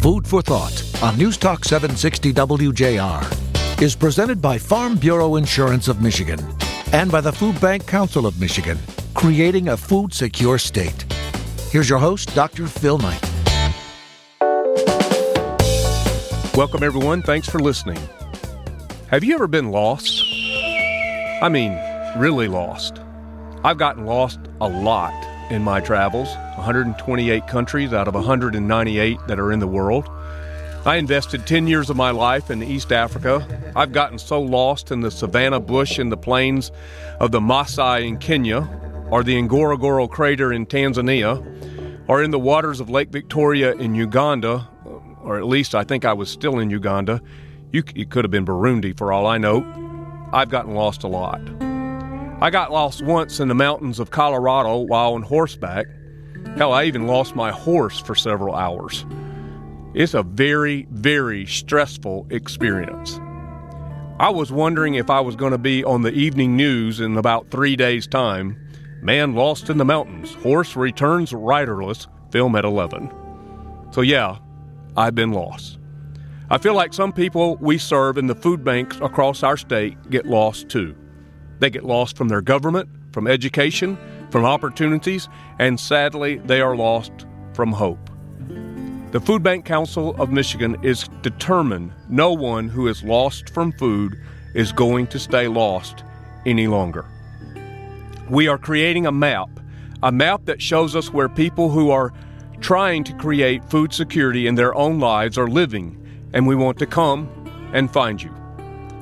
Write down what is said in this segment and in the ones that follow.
Food for Thought on News Talk 760 WJR is presented by Farm Bureau Insurance of Michigan and by the Food Bank Council of Michigan, creating a food secure state. Here's your host, Dr. Phil Knight. Welcome, everyone. Thanks for listening. Have you ever been lost? I mean, really lost. I've gotten lost a lot in my travels 128 countries out of 198 that are in the world. I invested 10 years of my life in East Africa. I've gotten so lost in the savanna bush in the plains of the Maasai in Kenya, or the Ngorongoro crater in Tanzania, or in the waters of Lake Victoria in Uganda, or at least I think I was still in Uganda. You, it could have been Burundi for all I know. I've gotten lost a lot. I got lost once in the mountains of Colorado while on horseback. Hell, I even lost my horse for several hours. It's a very, very stressful experience. I was wondering if I was going to be on the evening news in about three days' time. Man lost in the mountains, horse returns riderless, film at 11. So, yeah, I've been lost. I feel like some people we serve in the food banks across our state get lost too. They get lost from their government, from education, from opportunities, and sadly, they are lost from hope. The Food Bank Council of Michigan is determined no one who is lost from food is going to stay lost any longer. We are creating a map, a map that shows us where people who are trying to create food security in their own lives are living, and we want to come and find you.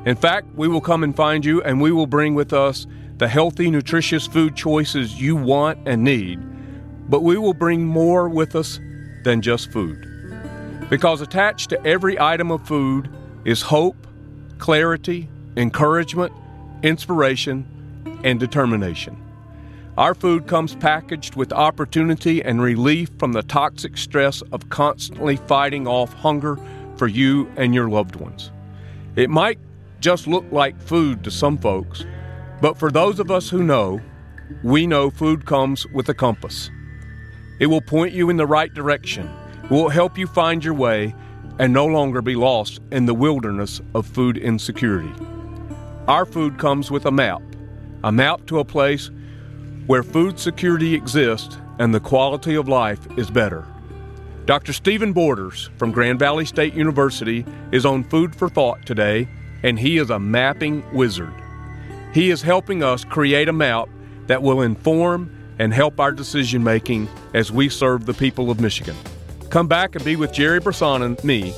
In fact, we will come and find you, and we will bring with us the healthy, nutritious food choices you want and need, but we will bring more with us than just food. Because attached to every item of food is hope, clarity, encouragement, inspiration, and determination. Our food comes packaged with opportunity and relief from the toxic stress of constantly fighting off hunger for you and your loved ones. It might just look like food to some folks, but for those of us who know, we know food comes with a compass. It will point you in the right direction, it will help you find your way and no longer be lost in the wilderness of food insecurity. Our food comes with a map, a map to a place where food security exists and the quality of life is better. Dr. Stephen Borders from Grand Valley State University is on Food for Thought today, and he is a mapping wizard. He is helping us create a map that will inform and help our decision making as we serve the people of Michigan. Come back and be with Jerry Brisson and me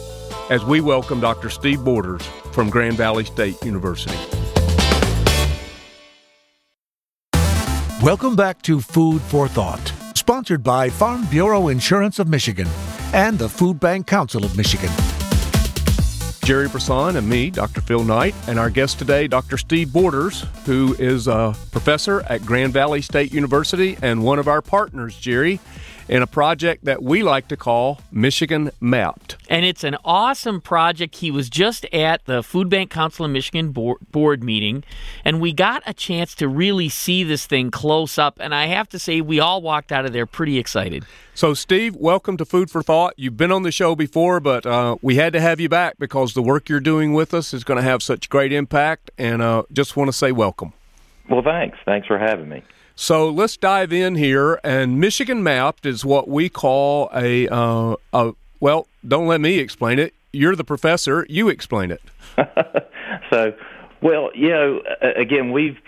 as we welcome Dr. Steve Borders from Grand Valley State University. Welcome back to Food for Thought, sponsored by Farm Bureau Insurance of Michigan and the Food Bank Council of Michigan. Jerry Brisson and me, Dr. Phil Knight, and our guest today, Dr. Steve Borders, who is a professor at Grand Valley State University and one of our partners, Jerry, in a project that we like to call Michigan Mapped. And it's an awesome project. He was just at the Food Bank Council of Michigan board meeting, and we got a chance to really see this thing close up. And I have to say, we all walked out of there pretty excited. So, Steve, welcome to Food for Thought. You've been on the show before, but uh, we had to have you back because the work you're doing with us is going to have such great impact. And uh, just want to say welcome. Well, thanks. Thanks for having me. So let's dive in here. And Michigan Mapped is what we call a, uh, a well, don't let me explain it. You're the professor. You explain it. so, well, you know, again, we've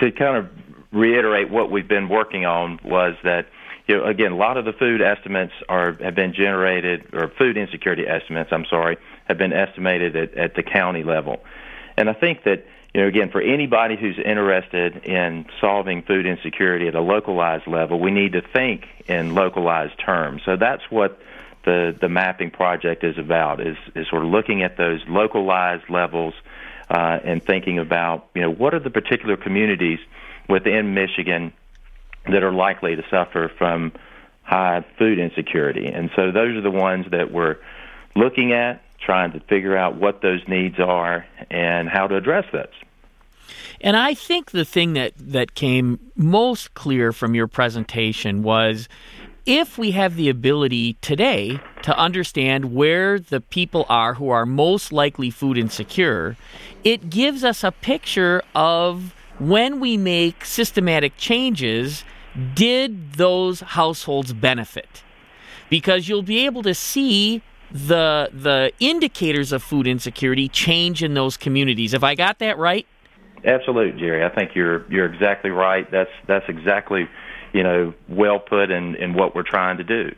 to kind of reiterate what we've been working on was that you know, again, a lot of the food estimates are have been generated, or food insecurity estimates, I'm sorry, have been estimated at, at the county level. And I think that you know, again, for anybody who's interested in solving food insecurity at a localized level, we need to think in localized terms. So that's what the the mapping project is about is is sort of looking at those localized levels uh, and thinking about you know what are the particular communities within Michigan that are likely to suffer from high food insecurity, and so those are the ones that we're looking at trying to figure out what those needs are and how to address those. And I think the thing that, that came most clear from your presentation was if we have the ability today to understand where the people are who are most likely food insecure, it gives us a picture of when we make systematic changes, did those households benefit? Because you'll be able to see the the indicators of food insecurity change in those communities. Have I got that right? Absolutely, Jerry. I think you're you're exactly right. That's that's exactly you know well put in in what we're trying to do.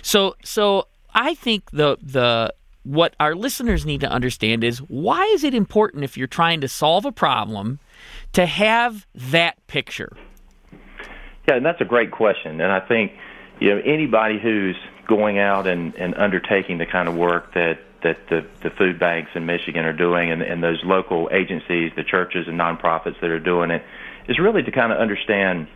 So so I think the the what our listeners need to understand is why is it important if you're trying to solve a problem to have that picture? Yeah, and that's a great question. And I think you know anybody who's going out and, and undertaking the kind of work that that the, the food banks in Michigan are doing and, and those local agencies, the churches and nonprofits that are doing it, is really to kind of understand,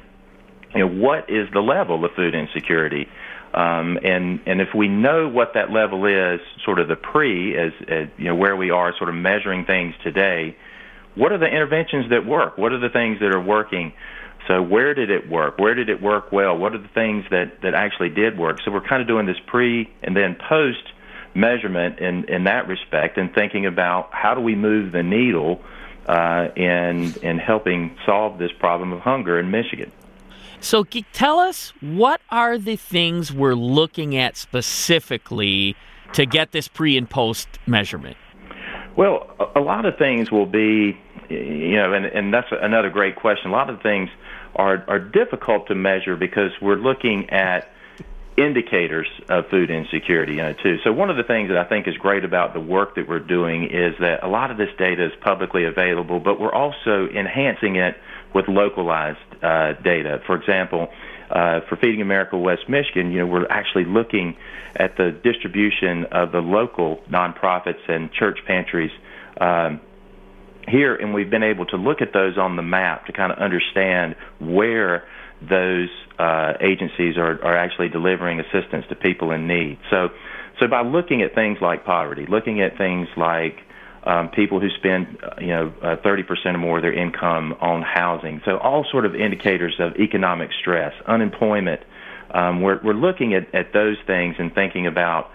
you know, what is the level of food insecurity, um, and and if we know what that level is, sort of the pre, as, as you know, where we are, sort of measuring things today, what are the interventions that work? What are the things that are working? So where did it work? Where did it work well? What are the things that, that actually did work? So we're kind of doing this pre and then post measurement in, in that respect and thinking about how do we move the needle uh, in, in helping solve this problem of hunger in Michigan. So tell us what are the things we're looking at specifically to get this pre and post measurement? Well, a, a lot of things will be, you know, and, and that's another great question. A lot of things are, are difficult to measure because we're looking at indicators of food insecurity, you know, too. So one of the things that I think is great about the work that we're doing is that a lot of this data is publicly available, but we're also enhancing it with localized uh, data. For example, uh, for Feeding America West Michigan, you know, we're actually looking at the distribution of the local nonprofits and church pantries um, here, and we've been able to look at those on the map to kind of understand where those uh, agencies are, are actually delivering assistance to people in need. So, so by looking at things like poverty, looking at things like um, people who spend, uh, you know, uh, 30% or more of their income on housing, so all sort of indicators of economic stress, unemployment. Um, we're, we're looking at, at those things and thinking about,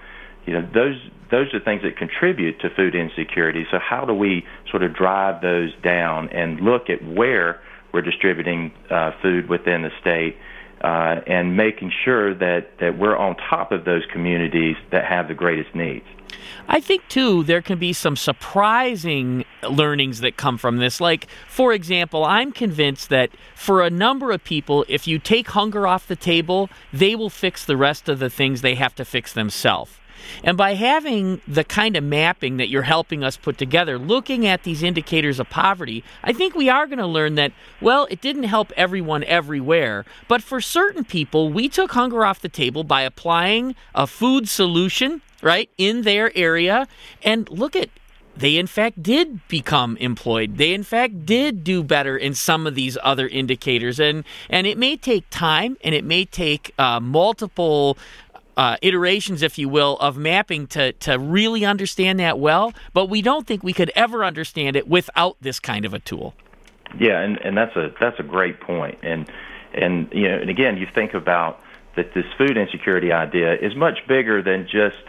you know, those those are things that contribute to food insecurity. So how do we sort of drive those down and look at where we're distributing uh, food within the state uh, and making sure that, that we're on top of those communities that have the greatest needs. I think, too, there can be some surprising learnings that come from this. Like, for example, I'm convinced that for a number of people, if you take hunger off the table, they will fix the rest of the things they have to fix themselves. And by having the kind of mapping that you're helping us put together, looking at these indicators of poverty, I think we are going to learn that, well, it didn't help everyone everywhere, but for certain people, we took hunger off the table by applying a food solution, right, in their area. And look at they in fact did become employed they in fact did do better in some of these other indicators and and it may take time and it may take uh, multiple uh, iterations, if you will, of mapping to, to really understand that well, but we don't think we could ever understand it without this kind of a tool. Yeah, and, and that's a that's a great point. And and you know, and again, you think about that this food insecurity idea is much bigger than just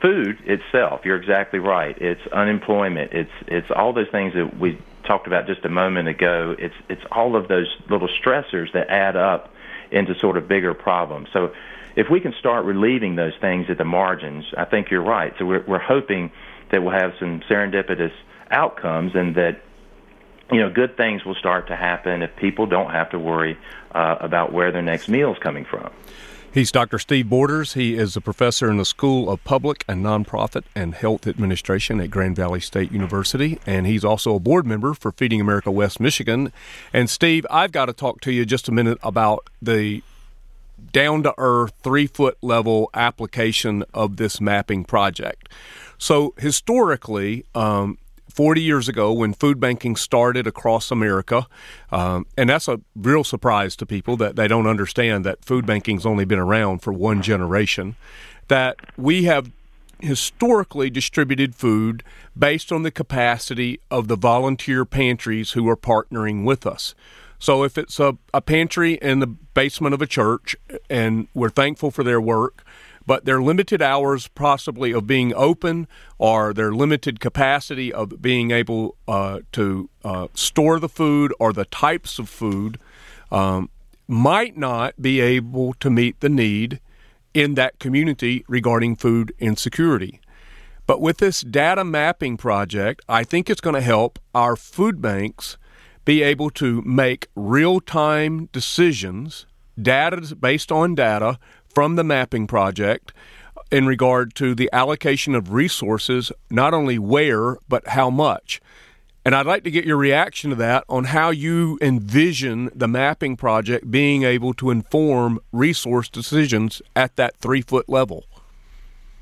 food itself. You're exactly right. It's unemployment. It's it's all those things that we talked about just a moment ago. It's it's all of those little stressors that add up into sort of bigger problems. So if we can start relieving those things at the margins, I think you're right. So we're, we're hoping that we'll have some serendipitous outcomes and that you know good things will start to happen if people don't have to worry uh, about where their next meal is coming from. He's Dr. Steve Borders. He is a professor in the School of Public and Nonprofit and Health Administration at Grand Valley State University, and he's also a board member for Feeding America West Michigan. And Steve, I've got to talk to you just a minute about the down to earth, three foot level application of this mapping project. So, historically, um, 40 years ago, when food banking started across America, um, and that's a real surprise to people that they don't understand that food banking's only been around for one generation, that we have historically distributed food based on the capacity of the volunteer pantries who are partnering with us. So if it's a, a pantry in the basement of a church, and we're thankful for their work, but their limited hours possibly of being open or their limited capacity of being able uh, to uh, store the food or the types of food um, might not be able to meet the need in that community regarding food insecurity. But with this data mapping project, I think it's going to help our food banks be able to make real time decisions, data based on data from the mapping project in regard to the allocation of resources, not only where, but how much. And I'd like to get your reaction to that on how you envision the mapping project being able to inform resource decisions at that three foot level.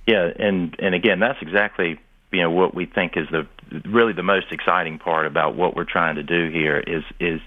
Yeah, and and again, that's exactly you know what we think is the really the most exciting part about what we're trying to do here is is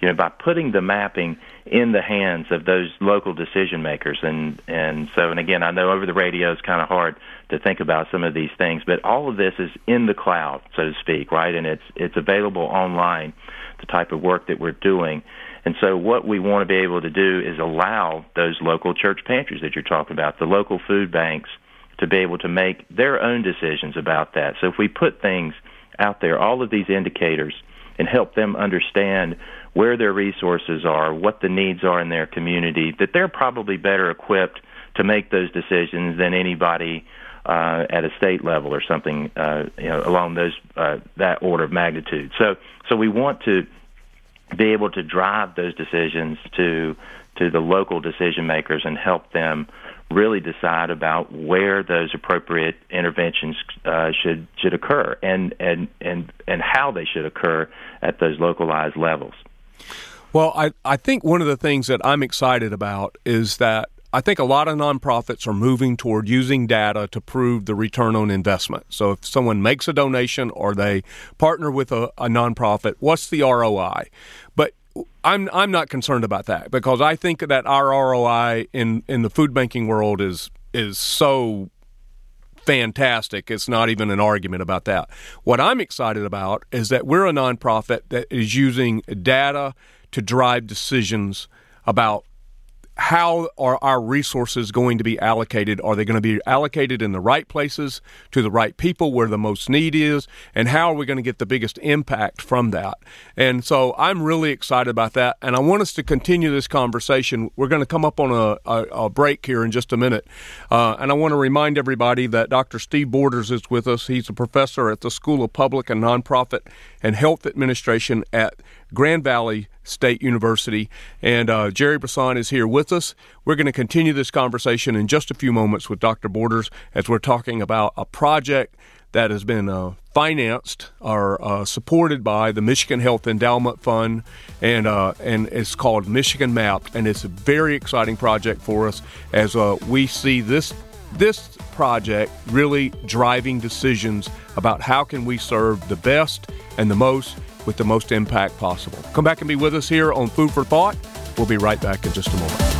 you know by putting the mapping in the hands of those local decision makers. And and so and again I know over the radio it's kind of hard to think about some of these things but all of this is in the cloud so to speak right? And it's it's available online the type of work that we're doing. And so what we want to be able to do is allow those local church pantries that you're talking about the local food banks to be able to make their own decisions about that so if we put things out there all of these indicators and help them understand where their resources are, what the needs are in their community, that they're probably better equipped to make those decisions than anybody uh, at a state level or something uh, you know, along those uh, that order of magnitude. So, so we want to be able to drive those decisions to to the local decision makers and help them really decide about where those appropriate interventions uh, should should occur and and and and how they should occur at those localized levels. Well, I, I think one of the things that I'm excited about is that I think a lot of nonprofits are moving toward using data to prove the return on investment. So if someone makes a donation or they partner with a, a nonprofit, what's the ROI? But I'm I'm not concerned about that because I think that our ROI in, in the food banking world is is so fantastic. It's not even an argument about that. What I'm excited about is that we're a nonprofit that is using data to drive decisions about how are our resources going to be allocated? Are they going to be allocated in the right places to the right people where the most need is? And how are we going to get the biggest impact from that? And so I'm really excited about that. And I want us to continue this conversation. We're going to come up on a, a, a break here in just a minute. Uh, and I want to remind everybody that Dr. Steve Borders is with us. He's a professor at the School of Public and Nonprofit and Health Administration at Grand Valley State University. And uh, Jerry Brisson is here with us. We're going to continue this conversation in just a few moments with Dr. Borders as we're talking about a project that has been uh, financed or uh, supported by the Michigan Health Endowment Fund, and uh, and it's called Michigan Mapped, and it's a very exciting project for us as uh, we see this this project really driving decisions about how can we serve the best and the most with the most impact possible. Come back and be with us here on Food for Thought. We'll be right back in just a moment.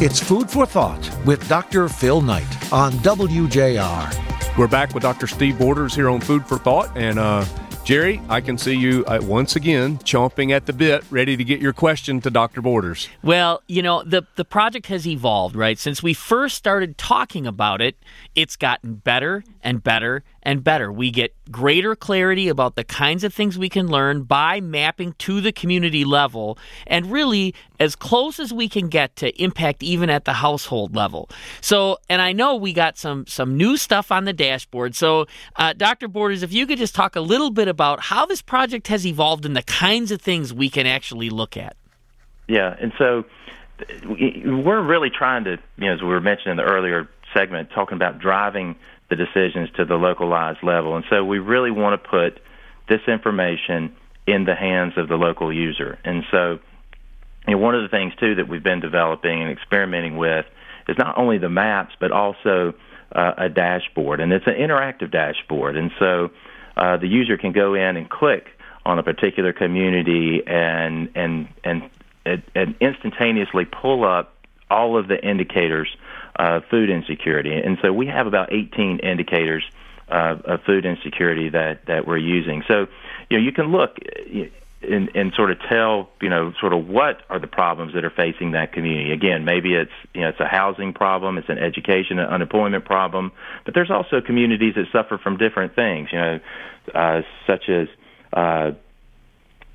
It's Food for Thought with Dr. Phil Knight on WJR. We're back with Dr. Steve Borders here on Food for Thought, and uh, Jerry, I can see you uh, once again chomping at the bit, ready to get your question to Dr. Borders. Well, you know, the the project has evolved, right? Since we first started talking about it, it's gotten better and better and better. We get greater clarity about the kinds of things we can learn by mapping to the community level and really as close as we can get to impact even at the household level. So, and I know we got some some new stuff on the dashboard. So, uh, Dr. Borders, if you could just talk a little bit about how this project has evolved and the kinds of things we can actually look at. Yeah, and so we're really trying to, you know, as we were mentioning earlier segment, talking about driving the decisions to the localized level. And so we really want to put this information in the hands of the local user. And so you know, one of the things too that we've been developing and experimenting with is not only the maps but also uh, a dashboard, and it's an interactive dashboard. And so uh, the user can go in and click on a particular community and and and and instantaneously pull up all of the indicators uh, food insecurity. And so we have about 18 indicators uh, of food insecurity that that we're using. So, you know, you can look and, and sort of tell, you know, sort of what are the problems that are facing that community. Again, maybe it's, you know, it's a housing problem, it's an education and unemployment problem, but there's also communities that suffer from different things, you know, uh, such as, uh,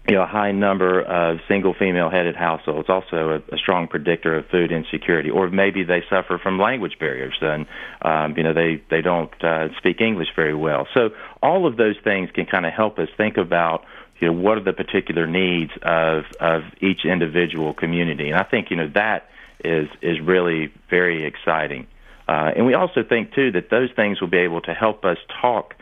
you know, a high number of single female headed households, also a, a strong predictor of food insecurity. Or maybe they suffer from language barriers and, um, you know, they, they don't uh, speak English very well. So all of those things can kind of help us think about you know, what are the particular needs of of each individual community? And I think you know that is is really very exciting. Uh, and we also think too that those things will be able to help us talk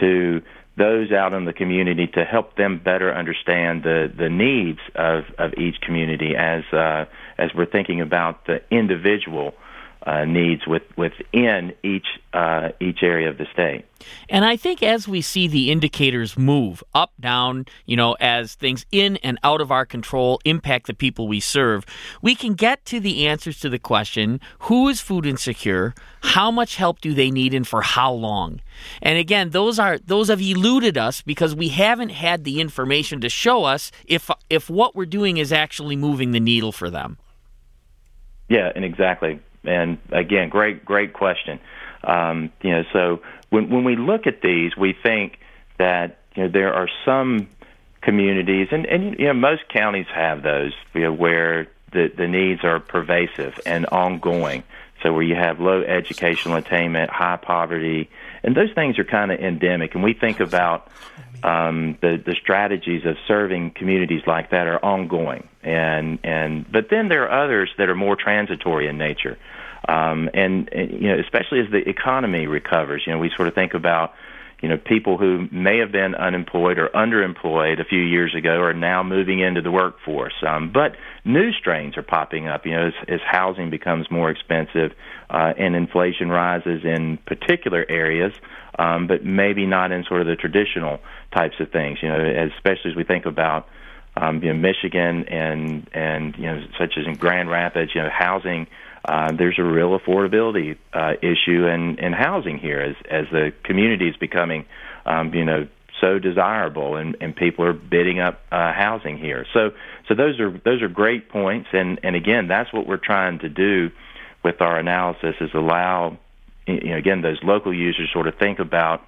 to those out in the community to help them better understand the the needs of of each community as uh, as we're thinking about the individual uh, needs with, within each uh, each area of the state. And I think as we see the indicators move up, down, you know, as things in and out of our control impact the people we serve, we can get to the answers to the question: Who is food insecure? How much help do they need, and for how long? And again, those are those have eluded us because we haven't had the information to show us if if what we're doing is actually moving the needle for them. Yeah, and exactly and again, great, great question. Um, you know, so when when we look at these, we think that you know there are some communities, and and you know most counties have those, you know, where the the needs are pervasive and ongoing. So where you have low educational attainment, high poverty, and those things are kind of endemic. And we think about um, the the strategies of serving communities like that are ongoing, and and but then there are others that are more transitory in nature, um, and, and you know especially as the economy recovers, you know we sort of think about you know people who may have been unemployed or underemployed a few years ago are now moving into the workforce. Um, but new strains are popping up. You know as, as housing becomes more expensive uh, and inflation rises in particular areas, um, but maybe not in sort of the traditional types of things. You know, especially as we think about um, you know Michigan and and you know such as in Grand Rapids, you know housing. Uh, there's a real affordability uh, issue in, in housing here as as the community is becoming, um, you know, so desirable and, and people are bidding up uh, housing here. So so those are those are great points, and and again, that's what we're trying to do with our analysis is allow, you know, again, those local users sort of think about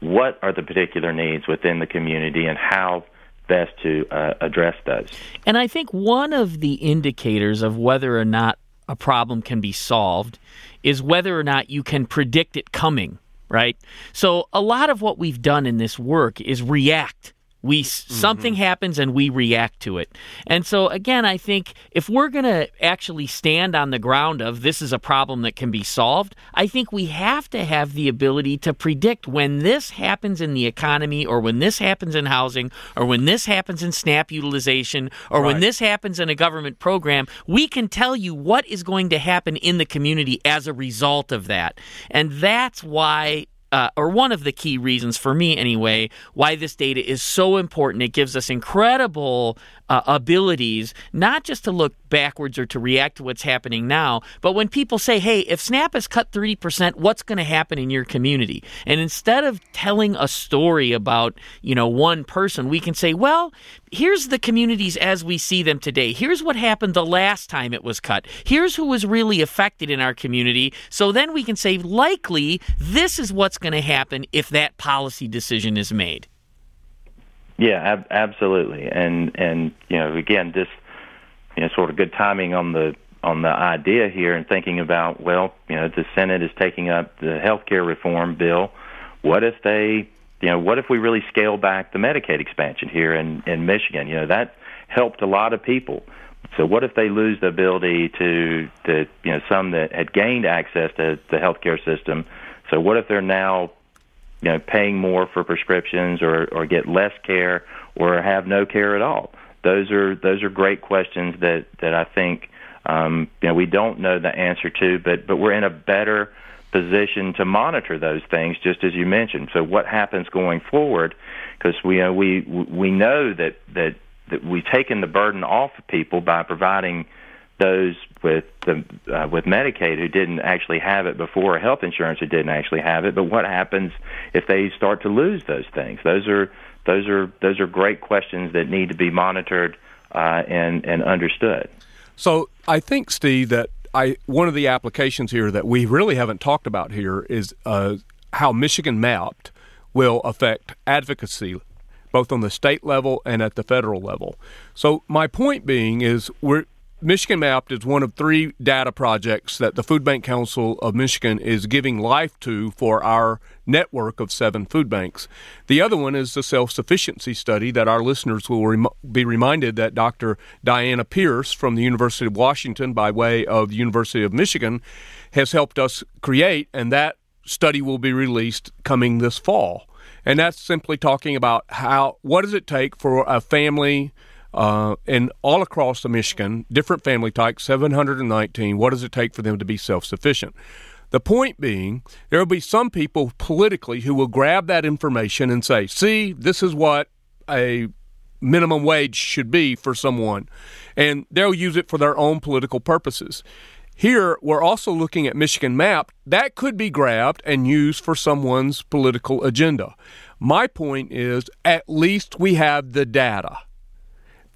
what are the particular needs within the community and how best to uh, address those. And I think one of the indicators of whether or not a problem can be solved is whether or not you can predict it coming, right? So a lot of what we've done in this work is react we mm-hmm. something happens and we react to it. And so again, I think if we're going to actually stand on the ground of this is a problem that can be solved, I think we have to have the ability to predict when this happens in the economy or when this happens in housing or when this happens in SNAP utilization or right. when this happens in a government program, we can tell you what is going to happen in the community as a result of that. And that's why uh, or one of the key reasons for me anyway, why this data is so important. It gives us incredible uh, abilities, not just to look backwards or to react to what's happening now, but when people say, hey, if SNAP has cut 30%, what's going to happen in your community? And instead of telling a story about, you know, one person, we can say, well, here's the communities as we see them today. Here's what happened the last time it was cut. Here's who was really affected in our community. So then we can say, likely, this is what's going to happen if that policy decision is made. Yeah, ab- absolutely. And and you know, again, this you know, sort of good timing on the on the idea here and thinking about well, you know, the Senate is taking up the health care reform bill. What if they, you know, what if we really scale back the Medicaid expansion here in in Michigan? You know, that helped a lot of people. So what if they lose the ability to, to you know, some that had gained access to the healthcare system? So what if they're now you know, paying more for prescriptions or, or get less care or have no care at all? Those are those are great questions that, that I think um, you know we don't know the answer to, but but we're in a better position to monitor those things, just as you mentioned. So what happens going forward? Because we uh, we we know that that that we've taken the burden off of people by providing those with the uh, with Medicaid who didn't actually have it before, or health insurance who didn't actually have it. But what happens if they start to lose those things? Those are those are those are great questions that need to be monitored uh, and and understood. So I think, Steve, that I one of the applications here that we really haven't talked about here is uh, how Michigan Mapped will affect advocacy both on the state level and at the federal level. So my point being is we're Michigan Mapped is one of three data projects that the Food Bank Council of Michigan is giving life to for our network of seven food banks. The other one is the self sufficiency study that our listeners will rem- be reminded that Dr. Diana Pearce from the University of Washington, by way of the University of Michigan, has helped us create, and that study will be released coming this fall. And that's simply talking about how what does it take for a family uh, and all across the Michigan, different family types, 719. What does it take for them to be self sufficient? The point being, there will be some people politically who will grab that information and say, see, this is what a minimum wage should be for someone. And they'll use it for their own political purposes. Here, we're also looking at Michigan Map. That could be grabbed and used for someone's political agenda. My point is, at least we have the data.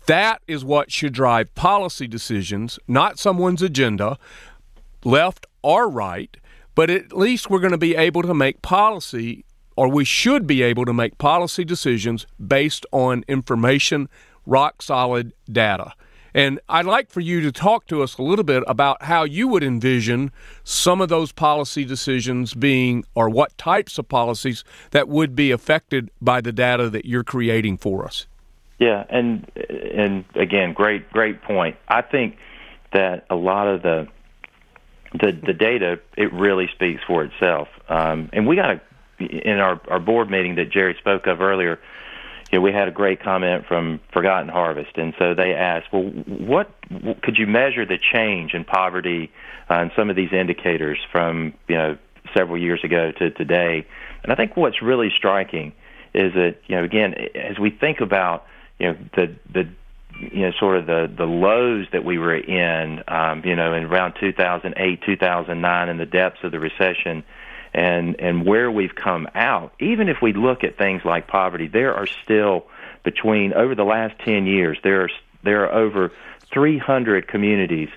That is what should drive policy decisions, not someone's agenda, left or right, but at least we're going to be able to make policy, or we should be able to make policy decisions based on information, rock solid data. And I'd like for you to talk to us a little bit about how you would envision some of those policy decisions being, or what types of policies that would be affected by the data that you're creating for us. Yeah, and and again, great great point. I think that a lot of the the the data it really speaks for itself. Um, and we got a in our our board meeting that Jerry spoke of earlier. You know, we had a great comment from Forgotten Harvest, and so they asked, "Well, what could you measure the change in poverty uh, and some of these indicators from you know several years ago to today?" And I think what's really striking is that you know again as we think about you know the the you know sort of the the lows that we were in um, you know in around 2008 2009 in the depths of the recession and and where we've come out even if we look at things like poverty there are still between over the last 10 years there are there are over 300 communities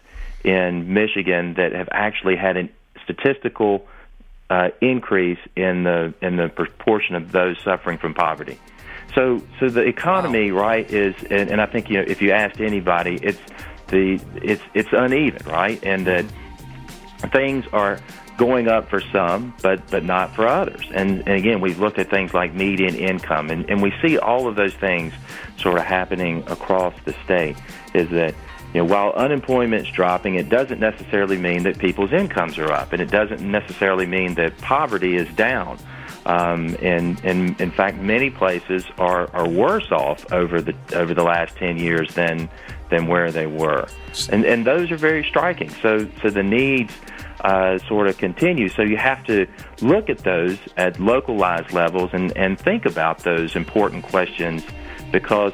in Michigan that have actually had a statistical uh, increase in the in the proportion of those suffering from poverty. So, so the economy, wow. right, is, and, and I think you know, if you asked anybody, it's the it's it's uneven, right, and that mm-hmm. things are going up for some, but but not for others. And, and again, we've looked at things like median income, and, and we see all of those things sort of happening across the state. Is that you know, while unemployment's dropping, it doesn't necessarily mean that people's incomes are up, and it doesn't necessarily mean that poverty is down. Um, and, and in fact, many places are, are worse off over the over the last ten years than than where they were, and and those are very striking. So so the needs uh, sort of continue. So you have to look at those at localized levels and and think about those important questions because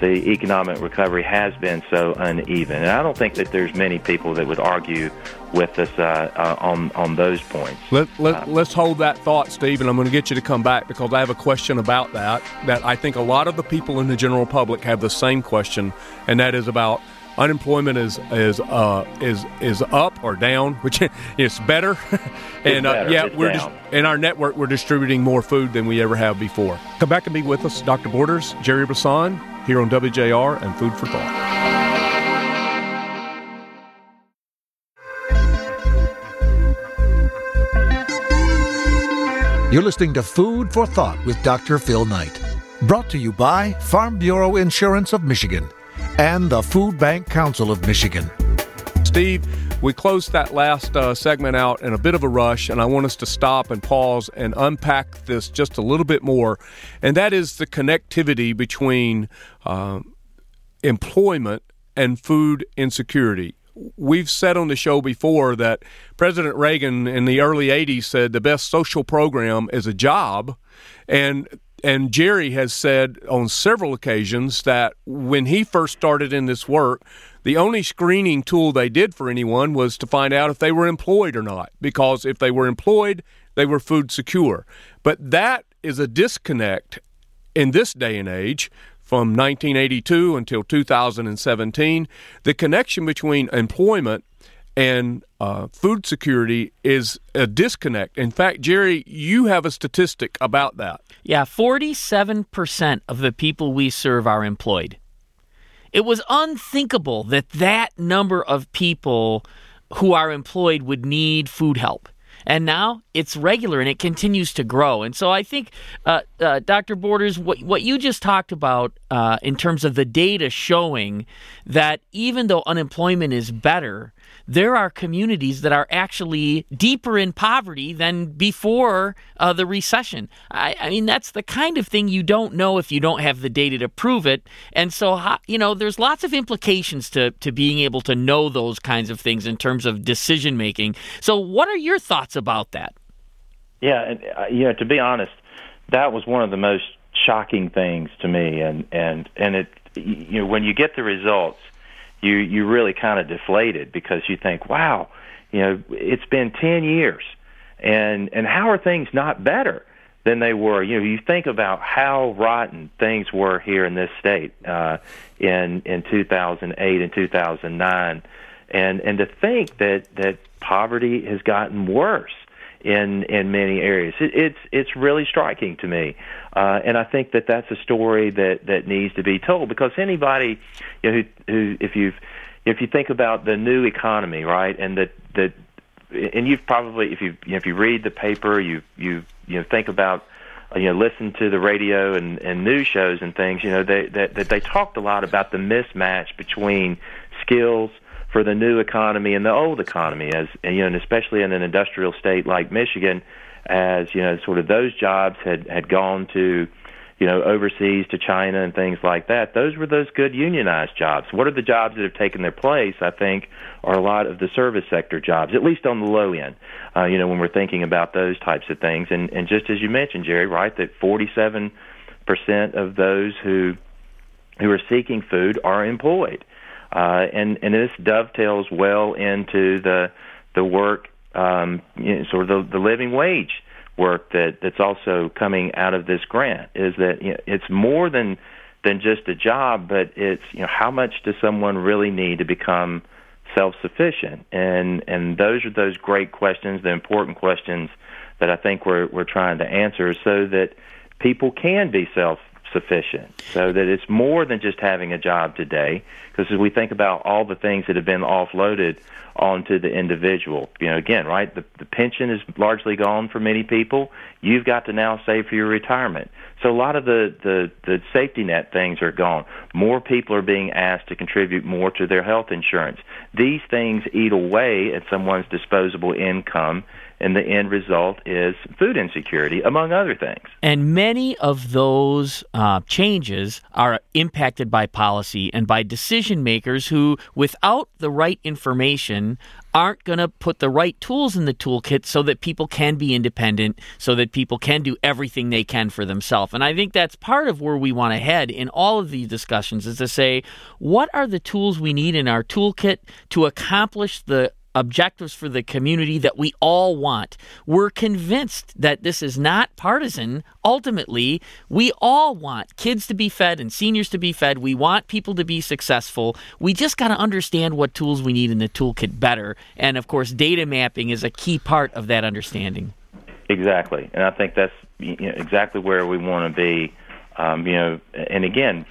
the economic recovery has been so uneven. And I don't think that there's many people that would argue with us uh, uh, on on those points. Let, let, uh, let's hold that thought, Steve, and I'm going to get you to come back because I have a question about that. That I think a lot of the people in the general public have the same question, and that is about unemployment is is uh, is is up or down, which is better. and uh, better. yeah, it's we're down. in our network. We're distributing more food than we ever have before. Come back and be with us, Dr. Borders, Jerry Brisson, here on WJR and Food for Thought. You're listening to Food for Thought with Dr. Phil Knight. Brought to you by Farm Bureau Insurance of Michigan and the Food Bank Council of Michigan. Steve, we closed that last uh, segment out in a bit of a rush, and I want us to stop and pause and unpack this just a little bit more. And that is the connectivity between uh, employment and food insecurity we've said on the show before that President Reagan in the early 80s said the best social program is a job. And and Jerry has said on several occasions that when he first started in this work, the only screening tool they did for anyone was to find out if they were employed or not, because if they were employed, they were food secure. But that is a disconnect in this day and age from 1982 until 2017. The connection between employment and uh, food security is a disconnect. In fact, Jerry, you have a statistic about that. Yeah, 47% of the people we serve are employed. It was unthinkable that that number of people who are employed would need food help. And now it's regular and it continues to grow. And so I think, uh, uh, Dr. Borders, what, what you just talked about uh, in terms of the data showing that even though unemployment is better, there are communities that are actually deeper in poverty than before uh, the recession. I, I, mean, that's the kind of thing you don't know if you don't have the data to prove it. And so, you know, there's lots of implications to, to being able to know those kinds of things in terms of decision making. So, what are your thoughts about that? Yeah, and, uh, you know, to be honest, that was one of the most shocking things to me, and and and it, you know, when you get the results you you really kind of deflated because you think, wow, you know, it's been 10 years, and and how are things not better than they were? You know, you think about how rotten things were here in this state uh, in in 2008 and 2009, and and to think that that poverty has gotten worse in in many areas. It, it's it's really striking to me, uh, and I think that that's a story that that needs to be told because anybody, you know, who, who if you've if you think about the new economy, right, and that that and you've probably if you if you read the paper, you you you know think about you know listen to the radio and and news shows and things, you know, they that that they talked a lot about the mismatch between skills for the new economy and the old economy, as you know, and especially in an industrial state like Michigan, as you know, sort of those jobs had had gone to, you know, overseas to China and things like that. Those were those good unionized jobs. What are the jobs that have taken their place? I think are a lot of the service sector jobs, at least on the low end. Uh, you know, when we're thinking about those types of things, and and just as you mentioned, Jerry, right, that 47 percent of those who who are seeking food are employed. Uh, and and this dovetails well into the the work, um, you know, sort of the, the living wage work that that's also coming out of this grant. Is that you know, it's more than than just a job, but it's you know how much does someone really need to become self-sufficient? And and those are those great questions, the important questions that I think we're we're trying to answer, so that people can be self sufficient. So that it's more than just having a job today because as we think about all the things that have been offloaded onto the individual you know again right the, the pension is largely gone for many people. You've got to now save for your retirement. So a lot of the the the safety net things are gone. More people are being asked to contribute more to their health insurance. These things eat away at someone's disposable income and the end result is food insecurity, among other things. And many of those uh, changes are impacted by policy and by decision makers who, without the right information, aren't going to put the right tools in the toolkit so that people can be independent, so that people can do everything they can for themselves. And I think that's part of where we want to head in all of these discussions is to say, what are the tools we need in our toolkit to accomplish the objectives for the community that we all want. We're convinced that this is not partisan. Ultimately, we all want kids to be fed and seniors to be fed. We want people to be successful. We just got to understand what tools we need in the toolkit better. And of course, data mapping is a key part of that understanding. Exactly. And I think that's you know, exactly where we want to be. Um, you know, and again,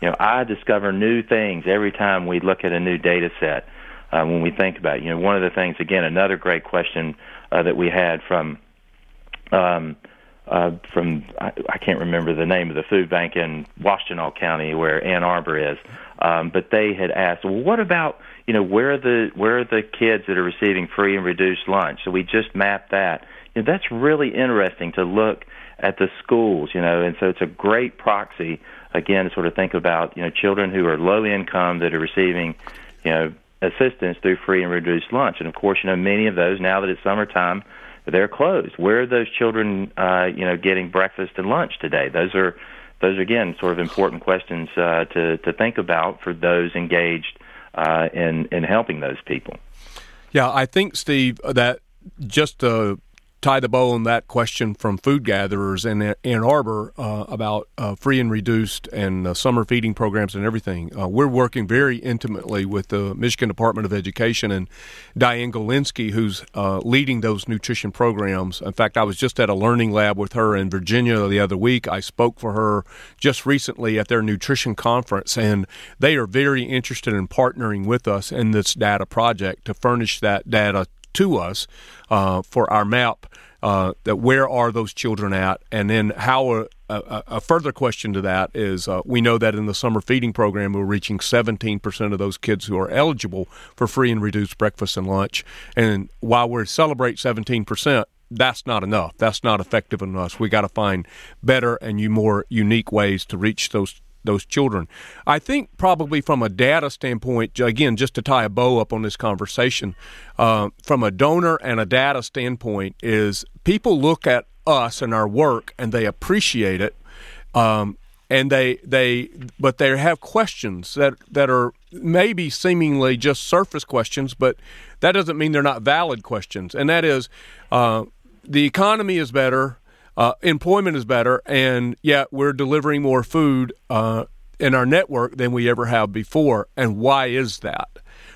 you know, I discover new things every time we look at a new data set uh, when we think about it. You know, one of the things, again, another great question uh, that we had from um, uh, from I, I can't remember the name of the food bank in Washtenaw County where Ann Arbor is, um, but they had asked, well, what about you know where are the where are the kids that are receiving free and reduced lunch? So we just mapped that. You know, that's really interesting to look at the schools, you know, and so it's a great proxy again to sort of think about you know children who are low income that are receiving you know assistance through free and reduced lunch. And of course, you know, many of those, now that it's summertime, they're closed. Where are those children, uh, you know, getting breakfast and lunch today? Those are those are again sort of important questions uh, to to think about for those engaged uh, in in helping those people. Yeah, I think Steve that just to tie the bow on that question from food gatherers in Ann Arbor uh, about uh, free and reduced and uh, summer feeding programs and everything. Uh, we're working very intimately with the Michigan Department of Education and Diane Golzynski, who's uh, leading those nutrition programs. In fact, I was just at a learning lab with her in Virginia the other week. I spoke for her just recently at their nutrition conference, and they are very interested in partnering with us in this data project to furnish that data to us uh, for our map. Uh, that where are those children at, and then how a, a, a further question to that is uh, we know that in the summer feeding program we're reaching 17% of those kids who are eligible for free and reduced breakfast and lunch, and while we celebrate 17%, that's not enough. That's not effective enough. We got to find better and you more unique ways to reach those those children. I think probably from a data standpoint, again, just to tie a bow up on this conversation, uh, from a donor and a data standpoint, is people look at us and our work and they appreciate it. Um, and they they but they have questions that that are maybe seemingly just surface questions, but that doesn't mean they're not valid questions. And that is, uh, the economy is better uh, employment is better, and yet we're delivering more food uh, in our network than we ever have before. And why is that?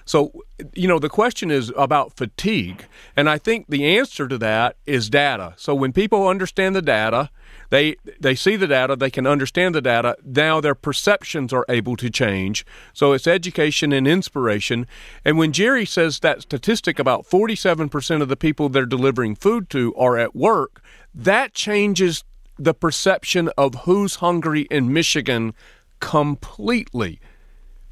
So, you know, the question is about fatigue. And I think the answer to that is data. So when people understand the data, they they see the data, they can understand the data. Now their perceptions are able to change. So it's education and inspiration. And when Jerry says that statistic about 47% of the people they're delivering food to are at work, that changes the perception of who's hungry in Michigan completely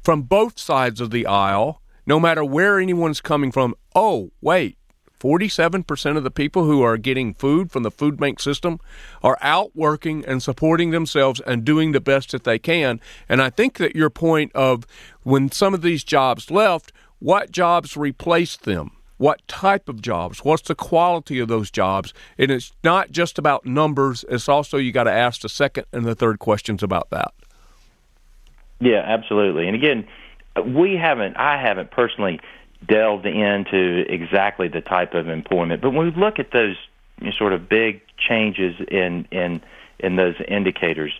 from both sides of the aisle, no matter where anyone's coming from. Oh, wait, 47% of the people who are getting food from the food bank system are out working and supporting themselves and doing the best that they can. And I think that your point of when some of these jobs left, what jobs replaced them? What type of jobs, what's the quality of those jobs. And it's not just about numbers, it's also you got to ask the second and the third questions about that. Yeah, absolutely. And again, we haven't, I haven't personally delved into exactly the type of employment, but when we look at those you know, sort of big changes in, in, in those indicators,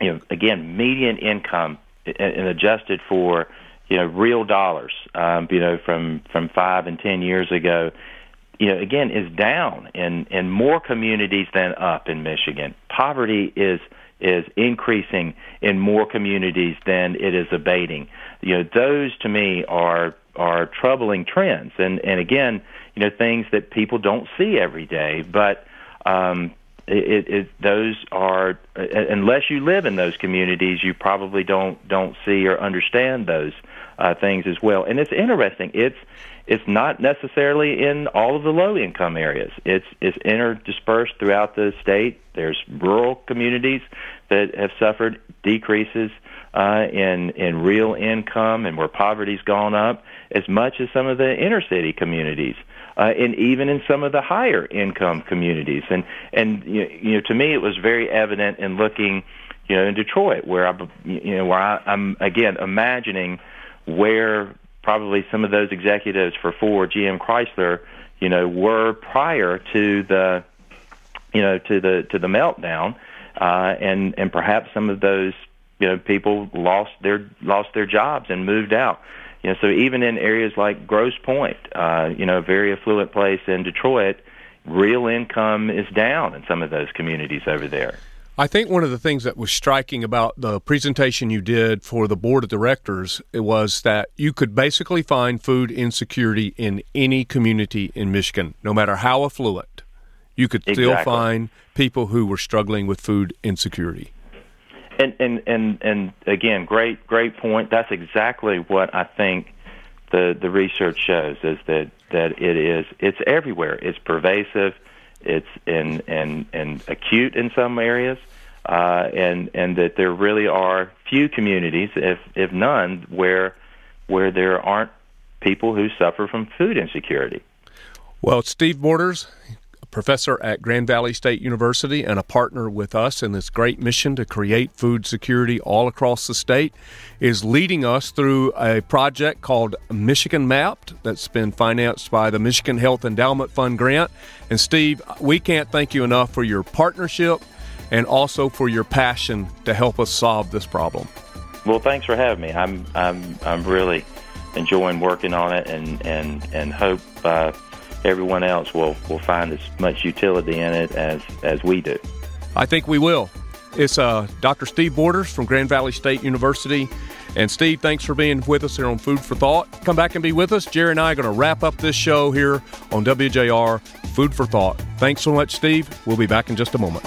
you know, again, median income and adjusted for you know real dollars um, you know from from five and ten years ago you know again is down in in more communities than up in Michigan. Poverty is is increasing in more communities than it is abating. You know those to me are are troubling trends. And and again you know things that people don't see every day. But um it, it, those are unless you live in those communities, you probably don't don't see or understand those uh, things as well. And it's interesting. It's it's not necessarily in all of the low income areas. It's it's interdispersed throughout the state. There's rural communities that have suffered decreases uh, in in real income and where poverty's gone up as much as some of the inner city communities uh, and even in some of the higher income communities. And and you know, to me, it was very evident in looking, you know, in Detroit, where I, you know, where I, I'm again imagining where probably some of those executives for Ford, GM, Chrysler, you know, were prior to the, you know, to the to the meltdown, uh, and and perhaps some of those you know people lost their lost their jobs and moved out. You know, so even in areas like Grosse Pointe, uh, you know, a very affluent place in Detroit, real income is down in some of those communities over there. I think one of the things that was striking about the presentation you did for the board of directors was that you could basically find food insecurity in any community in Michigan, no matter how affluent. You could exactly. still find people who were struggling with food insecurity. And and and and again, great great point. That's exactly what I think the the research shows is that that it is it's everywhere. It's pervasive. It's in and and acute in some areas, uh, and and that there really are few communities, if if none, where where there aren't people who suffer from food insecurity. Well, Steve Borders, professor at Grand Valley State University and a partner with us in this great mission to create food security all across the state, is leading us through a project called Michigan Mapped that's been financed by the Michigan Health Endowment Fund grant. And Steve, we can't thank you enough for your partnership and also for your passion to help us solve this problem. Well, thanks for having me. I'm I'm I'm really enjoying working on it and and and hope uh, everyone else will, will find as much utility in it as, as we do. I think we will. It's uh, Dr. Steve Borders from Grand Valley State University. And Steve, thanks for being with us here on Food for Thought. Come back and be with us. Jerry and I are going to wrap up this show here on WJR Food for Thought. Thanks so much, Steve. We'll be back in just a moment.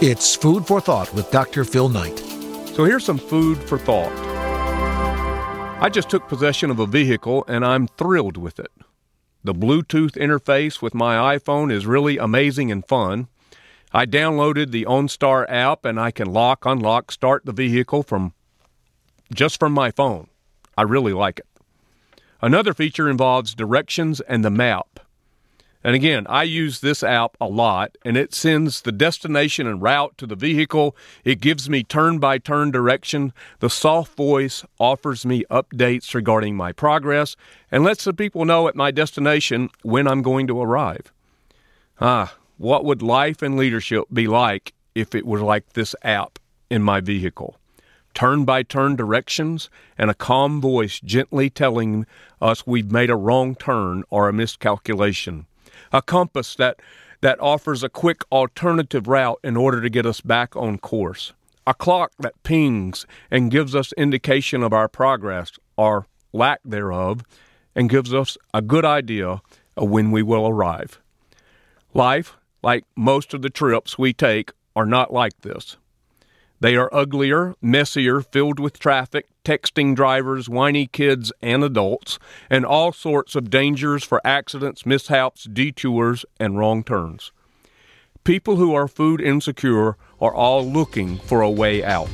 It's Food for Thought with Dr. Phil Knight. So here's some food for thought. I just took possession of a vehicle and I'm thrilled with it. The Bluetooth interface with my iPhone is really amazing and fun. I downloaded the OnStar app and I can lock, unlock, start the vehicle from just from my phone. I really like it. Another feature involves directions and the map. And again, I use this app a lot, and it sends the destination and route to the vehicle. It gives me turn by turn direction. The soft voice offers me updates regarding my progress and lets the people know at my destination when I'm going to arrive. Ah, what would life and leadership be like if it was like this app in my vehicle? Turn by turn directions and a calm voice gently telling us we've made a wrong turn or a miscalculation a compass that, that offers a quick alternative route in order to get us back on course, a clock that pings and gives us indication of our progress or lack thereof, and gives us a good idea of when we will arrive. Life, like most of the trips we take, are not like this. They are uglier, messier, filled with traffic, texting drivers, whiny kids, and adults, and all sorts of dangers for accidents, mishaps, detours, and wrong turns. People who are food insecure are all looking for a way out.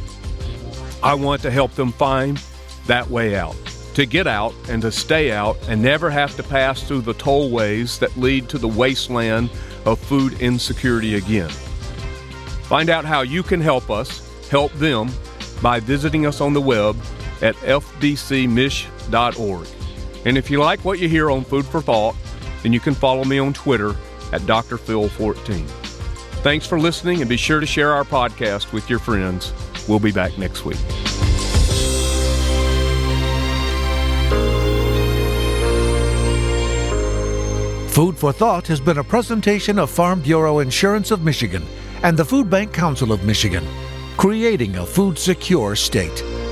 I want to help them find that way out, to get out and to stay out and never have to pass through the tollways that lead to the wasteland of food insecurity again. Find out how you can help us help them by visiting us on the web at fbcmich.org. And if you like what you hear on Food for Thought, then you can follow me on Twitter at drphil14. Thanks for listening and be sure to share our podcast with your friends. We'll be back next week. Food for Thought has been a presentation of Farm Bureau Insurance of Michigan and the Food Bank Council of Michigan creating a food secure state.